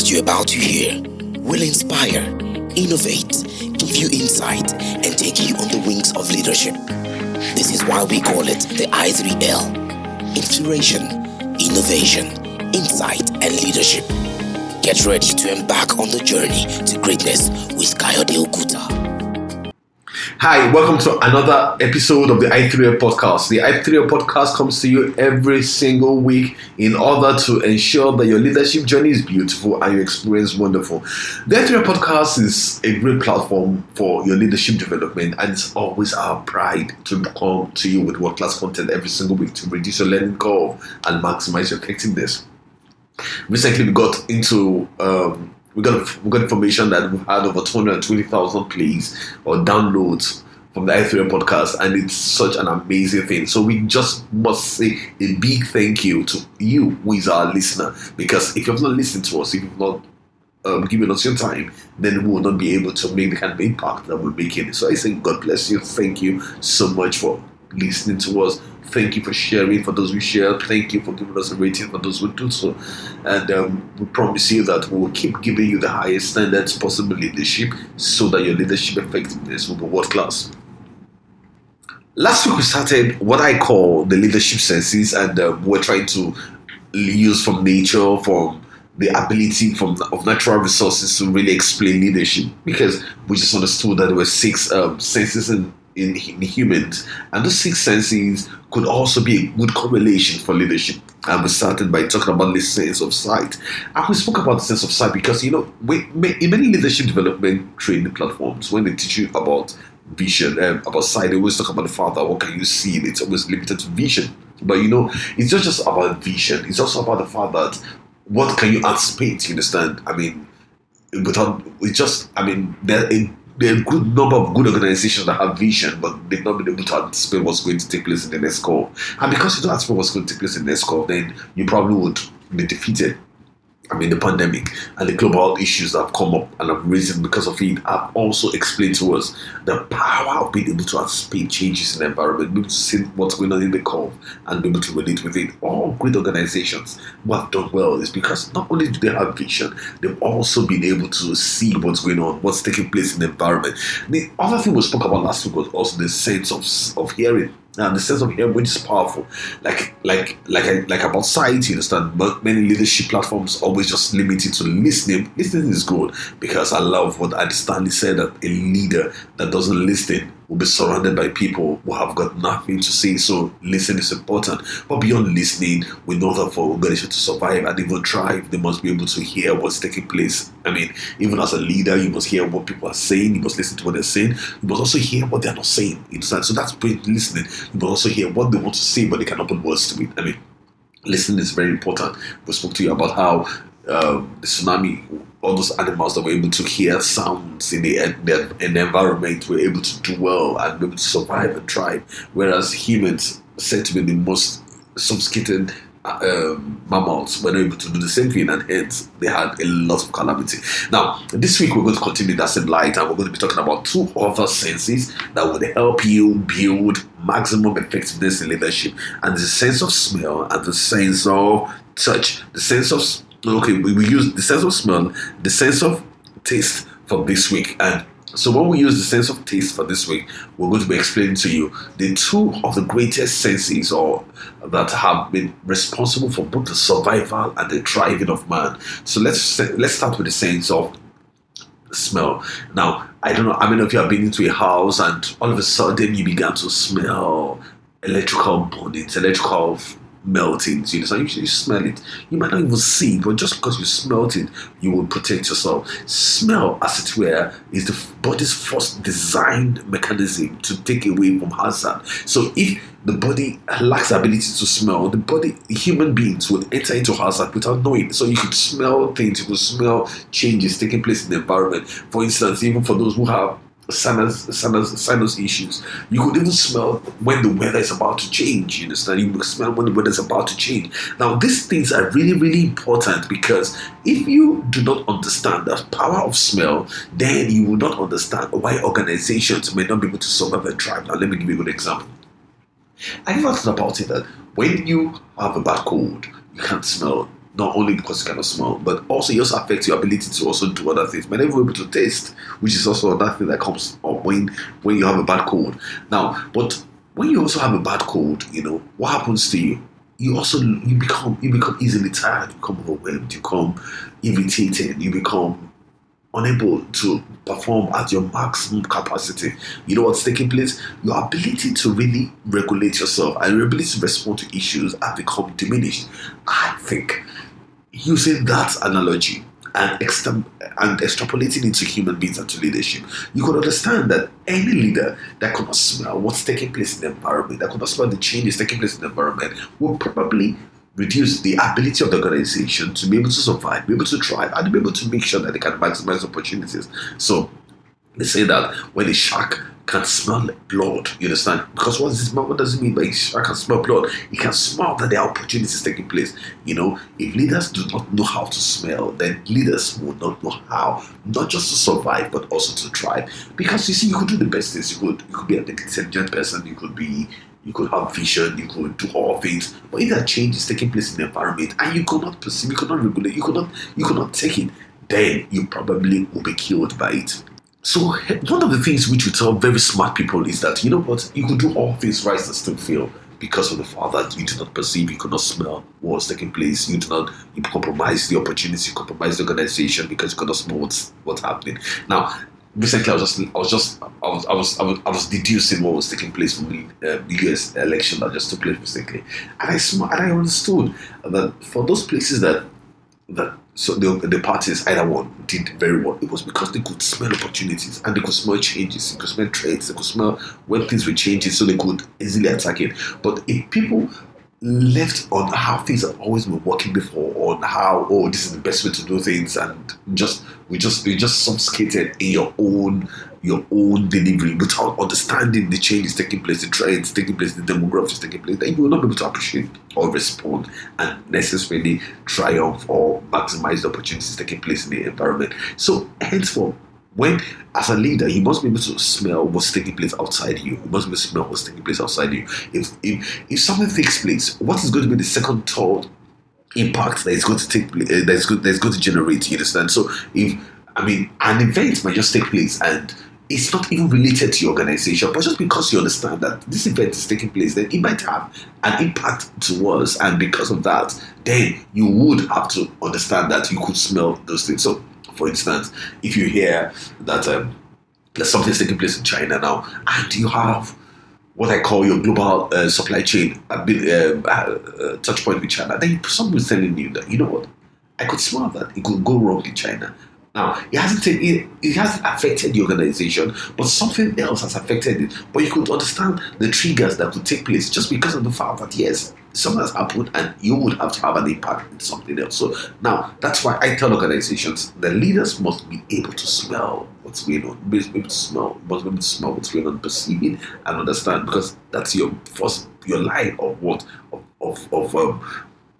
podcast you're about to hear will inspire, innovate, give you insight, and take you on the wings of leadership. This is why we call it the I3L Inspiration, Innovation, Insight, and Leadership. Get ready to embark on the journey to greatness with Kayode Okuta. Hi, welcome to another episode of the i3 podcast. The i3 podcast comes to you every single week in order to ensure that your leadership journey is beautiful and your experience wonderful. The i3 podcast is a great platform for your leadership development, and it's always our pride to come to you with world class content every single week to reduce your learning curve and maximize your effectiveness. Recently, we got into um, we got we got information that we've had over 220,000 plays or downloads from the i3 podcast, and it's such an amazing thing. So we just must say a big thank you to you, who is our listener, because if you've not listened to us, if you've not um, giving us your time, then we will not be able to make the kind of impact that we're making. So I say, God bless you. Thank you so much for listening to us. Thank you for sharing for those who share. Thank you for giving us a rating for those who do so. And um, we promise you that we will keep giving you the highest standards possible leadership so that your leadership effectiveness will be world class. Last week we started what I call the leadership senses, and uh, we're trying to use from nature, from the ability from of natural resources to really explain leadership because we just understood that there were six um, senses in in, in humans. And those six senses could also be a good correlation for leadership. And we started by talking about the sense of sight. And we spoke about the sense of sight because, you know, in many leadership development training platforms, when they teach you about vision, um, about sight, they always talk about the father, what can you see? And It's always limited to vision. But, you know, it's not just about vision, it's also about the fact that what can you anticipate, you understand? I mean, without, it's just, I mean, there, there are a good number of good organizations that have vision, but they've not been able to anticipate what's going to take place in the next call. And because you don't anticipate what's going to take place in the next call, then you probably would be defeated. I mean, the pandemic and the global issues that have come up and have risen because of it have also explained to us the power of being able to anticipate changes in the environment, be able to see what's going on in the curve and be able to relate with it. All great organizations who have done well is because not only do they have vision, they've also been able to see what's going on, what's taking place in the environment. The other thing we spoke about last week was also the sense of, of hearing and the sense of which is powerful. Like like like like about sight, you understand. But many leadership platforms always just limited to listening. Listening is good because I love what Andy Stanley said that a leader that doesn't listen will be surrounded by people who have got nothing to say. So listening is important. But beyond listening, we know that for organization to survive and even thrive, they must be able to hear what's taking place. I mean, even as a leader, you must hear what people are saying. You must listen to what they're saying. You must also hear what they're not saying. So that's listening. You must also hear what they want to say, but they cannot put words to it. I mean, listening is very important. We spoke to you about how um, the tsunami all those animals that were able to hear sounds in the, the, in the environment were able to do well and able to survive and thrive, whereas humans, said to be the most sophisticated um, mammals were not able to do the same thing, and hence they had a lot of calamity. Now, this week we're going to continue that same light, and we're going to be talking about two other senses that would help you build maximum effectiveness in leadership, and the sense of smell and the sense of touch. The sense of okay, we, we use the sense of smell, the sense of taste for this week. And so when we use the sense of taste for this week, we're going to be explaining to you the two of the greatest senses or that have been responsible for both the survival and the thriving of man. So let's let's start with the sense of smell. Now, I don't know how many of you have been into a house and all of a sudden you began to smell electrical burnings, electrical melting. You know, so you, smell it. You might not even see but just because you smelt it, you will protect yourself. Smell, as it were, is the body's first designed mechanism to take away from hazard. So if the body lacks the ability to smell, the body, human beings will enter into hazard without knowing. So you could smell things, you could smell changes taking place in the environment. For instance, even for those who have sinus, sinus, sinus issues. You could even smell when the weather is about to change. You understand? You could smell when the weather is about to change. Now, these things are really, really important because if you do not understand the power of smell, then you will not understand why organizations may not be able to survive and thrive. Now, let me give you a good example. I ever thought about it that when you have a bad cold, you can't smell not only because you cannot smell, but also it also affects your ability to also do other things. Never able to taste, which is also another thing that comes up when when you have a bad cold. Now, but when you also have a bad cold, you know what happens to you. You also you become you become easily tired, you become overwhelmed, you become irritated, you become unable to perform at your maximum capacity. You know what's taking place? Your ability to really regulate yourself and your ability to respond to issues have become diminished. I think using that analogy and, and extrapolating into human beings and to leadership, you could understand that any leader that could not smell what's taking place in the environment, that could not smell the changes taking place in the environment, will probably reduce the ability of the organization to be able to survive, be able to thrive, and be able to make sure that they can maximize opportunities. So they say that when a shark can smell blood, you understand? Because what does, what does it mean by a shark can smell blood? It can smell that there are opportunities taking place. You know, if leaders do not know how to smell, then leaders will not know how, not just to survive, but also to thrive. Because you see, you could do the best things. You could, you could be an intelligent person. You could be you could have vision, you could do all things, but if that change is taking place in the environment and you could not perceive, you could not regulate, you could not, you could not take it, then you probably will be killed by it. So one of the things which we tell very smart people is that you know what, you could do all things right and still fail because of the fact that you do not perceive, you could not smell what's taking place, you do not you compromise the opportunity, you compromise the organization because you could not smell what's what's happening. Now recently I was just I was just I was I was I was, was deducing what was taking place from the uh, US election that just took place recently, and I sm- and I understood that for those places that that so the, the parties either one did very well. It was because they could smell opportunities and they could smell changes, they could smell trends, they could smell when things were changing, so they could easily attack it. But if people left on how things have always been working before, on how oh this is the best way to do things, and just we just we just subscripted in your own your own delivery without understanding the changes taking place, the trends taking place, the demographics taking place, then you will not be able to appreciate or respond and necessarily triumph or maximize the opportunities taking place in the environment. So henceforth when as a leader you must be able to smell what's taking place outside you. You must be able to smell what's taking place outside you. If if if something takes place what is going to be the second thought impact that is going to take that's good that's going to generate you understand? So if i mean an event might just take place and it's not even related to your organization, but just because you understand that this event is taking place, then it might have an impact to us, and because of that, then you would have to understand that you could smell those things. So for instance, if you hear that um, there's something taking place in China now, and you have what I call your global uh, supply chain uh, uh, touch point with China, then someone's telling you that you know what, I could smell that it could go wrong in China. Now, it hasn't it, it hasn't affected the organization, but something else has affected it. But you could understand the triggers that could take place just because of the fact that yes, something has happened and you would have to have an impact in something else. So now that's why I tell organizations the leaders must be able to smell what's going on, must be able to smell, must be able to smell what's going on, perceive it and understand because that's your first your line of what of of, of um,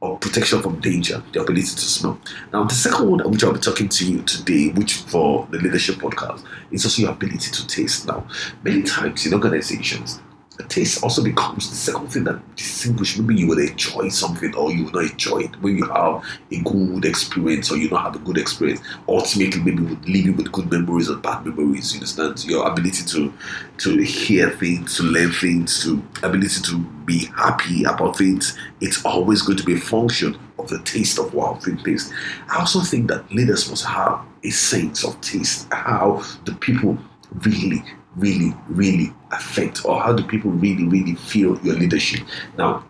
or protection from danger, the ability to smell. Now, the second one, which I'll be talking to you today, which for the leadership podcast, is also your ability to taste. Now, many times in organizations, taste also becomes the second thing that distinguishes maybe you will enjoy something or you will not enjoy it. When you have a good experience or you don't have a good experience. Ultimately maybe would leave you with good memories or bad memories you understand? Your ability to to hear things to learn things to ability to be happy about things. It's always going to be a function of the taste of what thing tastes. I also think that leaders must have a sense of taste how the people really really, really affect, or how do people really, really feel your leadership? Now,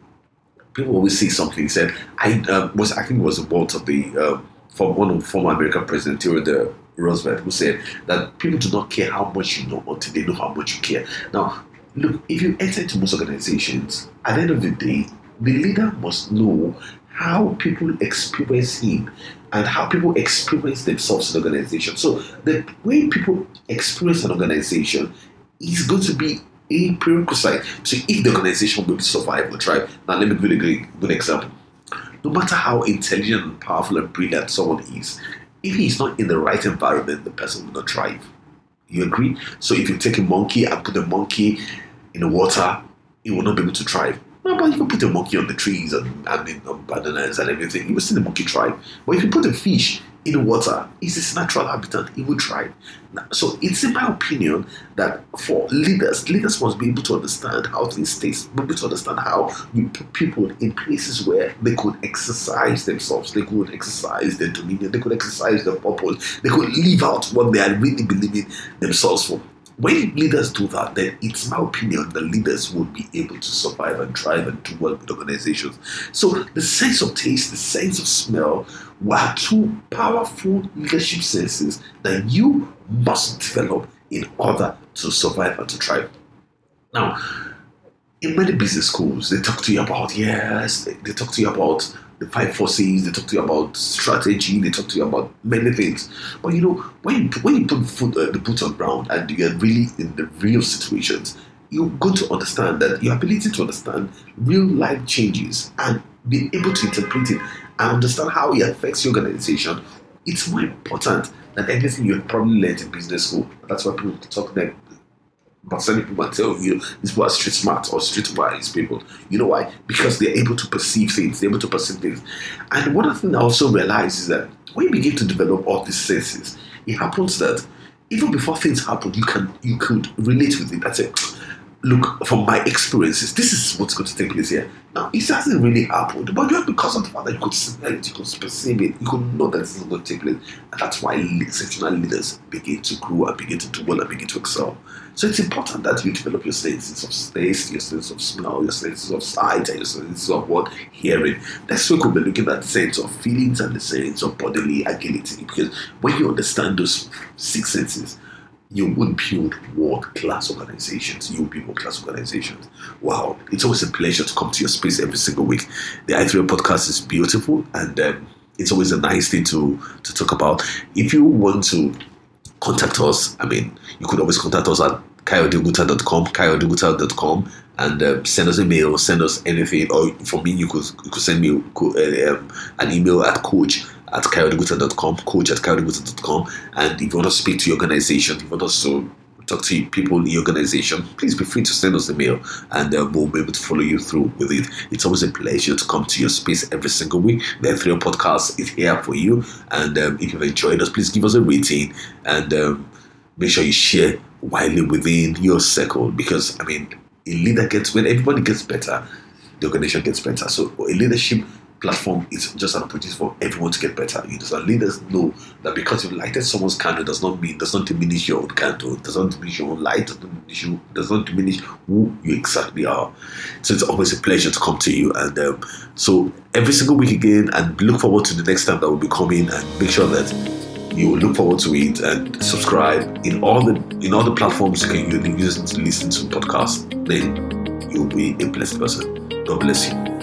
people always say something. Said I uh, was, I think it was Walter the uh, from one of former American President Theodore Roosevelt who said that people do not care how much you know until they know how much you care. Now, look, if you enter into most organizations, at the end of the day, the leader must know how people experience him and how people experience themselves in the organization. So the way people experience an organization is going to be a prerequisite to if the organization will survive or thrive. Now let me give you a good, example. No matter how intelligent powerful and brilliant someone is, if he's not in the right environment, the person will not thrive. You agree? So if you take a monkey and put a monkey in the water, it will not be able to thrive But you can put a monkey on the trees and, and in, on bananas and everything. You will see the monkey thrive. But if you put a fish in the water, it's its natural habitat. It will thrive. So it's in my opinion that for leaders, leaders must be able to understand how things taste, be able to understand how we put people in places where they could exercise themselves, they could exercise their dominion, they could exercise their purpose, they could live out what they are really believing themselves for when leaders do that, then it's my opinion the leaders will be able to survive and thrive and do well with organizations. So the sense of taste, the sense of smell were two powerful leadership senses that you must develop in order to survive and to thrive. Now, in many business schools, they talk to you about yes, they, they talk to you about the five forces, they talk to you about strategy, they talk to you about many things. But you know, when you, when you put foot, uh, the boot on ground and you're really in the real situations, you're going to understand that your ability to understand real life changes and be able to interpret it and understand how it affects your organization, it's more important than anything you've probably learned in business school. That's why people talk them but some people tell you these people are street smart or street wise people. You know why? Because they're able to perceive things, they're able to perceive things. And one other thing I also realize is that when you begin to develop all these senses, it happens that even before things happen, you can you could relate with it. That's it look, from my experiences, this is what's going to take place here. Now, it hasn't really happened, but just because of the fact that you could smell it, you could perceive it, you could know that this is going to take place. And that's why exceptional leaders begin to grow and begin to do well and begin to excel. So it's important that you develop your senses of taste, your sense of smell, your senses of sight, and your senses of what hearing. That's why we could be looking at the sense of feelings and the sense of bodily agility. Because when you understand those six senses, you would build world class organizations. You build world class organizations. Wow, it's always a pleasure to come to your space every single week. The i3 podcast is beautiful and um, it's always a nice thing to, to talk about. If you want to contact us, I mean, you could always contact us at kayodeguta.com, kayodeguta.com, and uh, send us a mail, send us anything. Or for me, you could, you could send me um, an email at coach at kayodeguta.com, coach at kayodeguta.com. And if you want to speak to your organization, if you want us to talk to people in your organization, please be free to send us a mail and uh, we'll be able to follow you through with it. It's always a pleasure to come to your space every single week. The F3 podcast is here for you. And um, if you've enjoyed us, please give us a rating and um, make sure you share widely within your circle because, I mean, a leader gets, when everybody gets better, the organization gets better. So a leadership platform is just an opportunity for everyone to get better. You know, leaders know that because you've lighted someone's candle does not mean does not diminish your own candle, does not diminish your own light, does not diminish you, does not diminish who you exactly are. So it's always a pleasure to come to you. And um, so every single week again, and look forward to the next time that we'll be coming, and make sure that you look forward to it and subscribe in all the in all the platforms you can use to listen to podcasts. Then you'll be a blessed person. God bless you.